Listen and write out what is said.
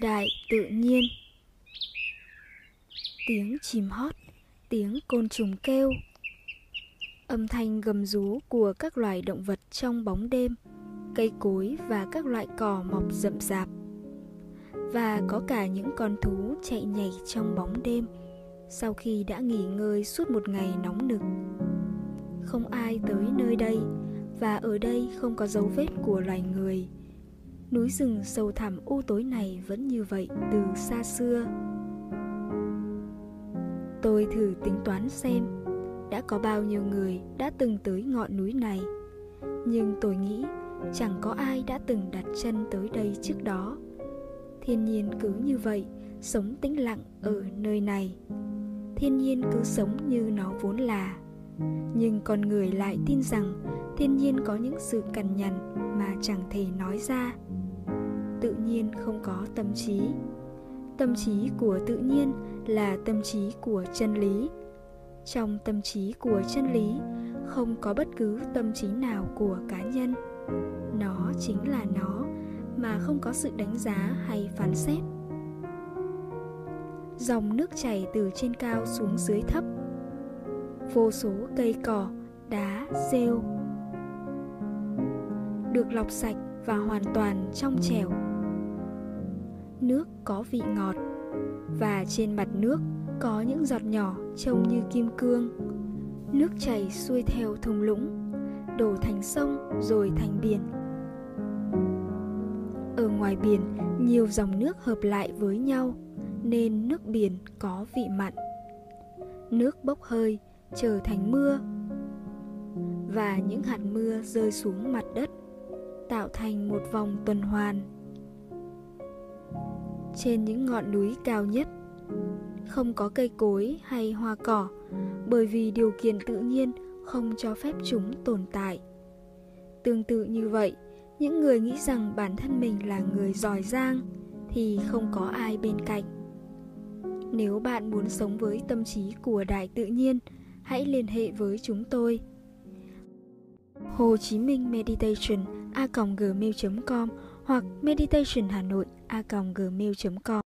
đại tự nhiên. Tiếng chim hót, tiếng côn trùng kêu. Âm thanh gầm rú của các loài động vật trong bóng đêm, cây cối và các loại cỏ mọc rậm rạp. Và có cả những con thú chạy nhảy trong bóng đêm sau khi đã nghỉ ngơi suốt một ngày nóng nực. Không ai tới nơi đây và ở đây không có dấu vết của loài người núi rừng sâu thẳm u tối này vẫn như vậy từ xa xưa. Tôi thử tính toán xem đã có bao nhiêu người đã từng tới ngọn núi này. Nhưng tôi nghĩ chẳng có ai đã từng đặt chân tới đây trước đó. Thiên nhiên cứ như vậy, sống tĩnh lặng ở nơi này. Thiên nhiên cứ sống như nó vốn là nhưng con người lại tin rằng thiên nhiên có những sự cằn nhằn mà chẳng thể nói ra. Tự nhiên không có tâm trí. Tâm trí của tự nhiên là tâm trí của chân lý. Trong tâm trí của chân lý, không có bất cứ tâm trí nào của cá nhân. Nó chính là nó, mà không có sự đánh giá hay phán xét. Dòng nước chảy từ trên cao xuống dưới thấp vô số cây cỏ, đá rêu được lọc sạch và hoàn toàn trong trẻo. Nước có vị ngọt và trên mặt nước có những giọt nhỏ trông như kim cương. Nước chảy xuôi theo thung lũng, đổ thành sông rồi thành biển. Ở ngoài biển, nhiều dòng nước hợp lại với nhau, nên nước biển có vị mặn. Nước bốc hơi trở thành mưa. Và những hạt mưa rơi xuống mặt đất, tạo thành một vòng tuần hoàn. Trên những ngọn núi cao nhất, không có cây cối hay hoa cỏ, bởi vì điều kiện tự nhiên không cho phép chúng tồn tại. Tương tự như vậy, những người nghĩ rằng bản thân mình là người giỏi giang thì không có ai bên cạnh. Nếu bạn muốn sống với tâm trí của đại tự nhiên hãy liên hệ với chúng tôi. Hồ Chí Minh Meditation a gmail.com hoặc meditation hà nội a gmail.com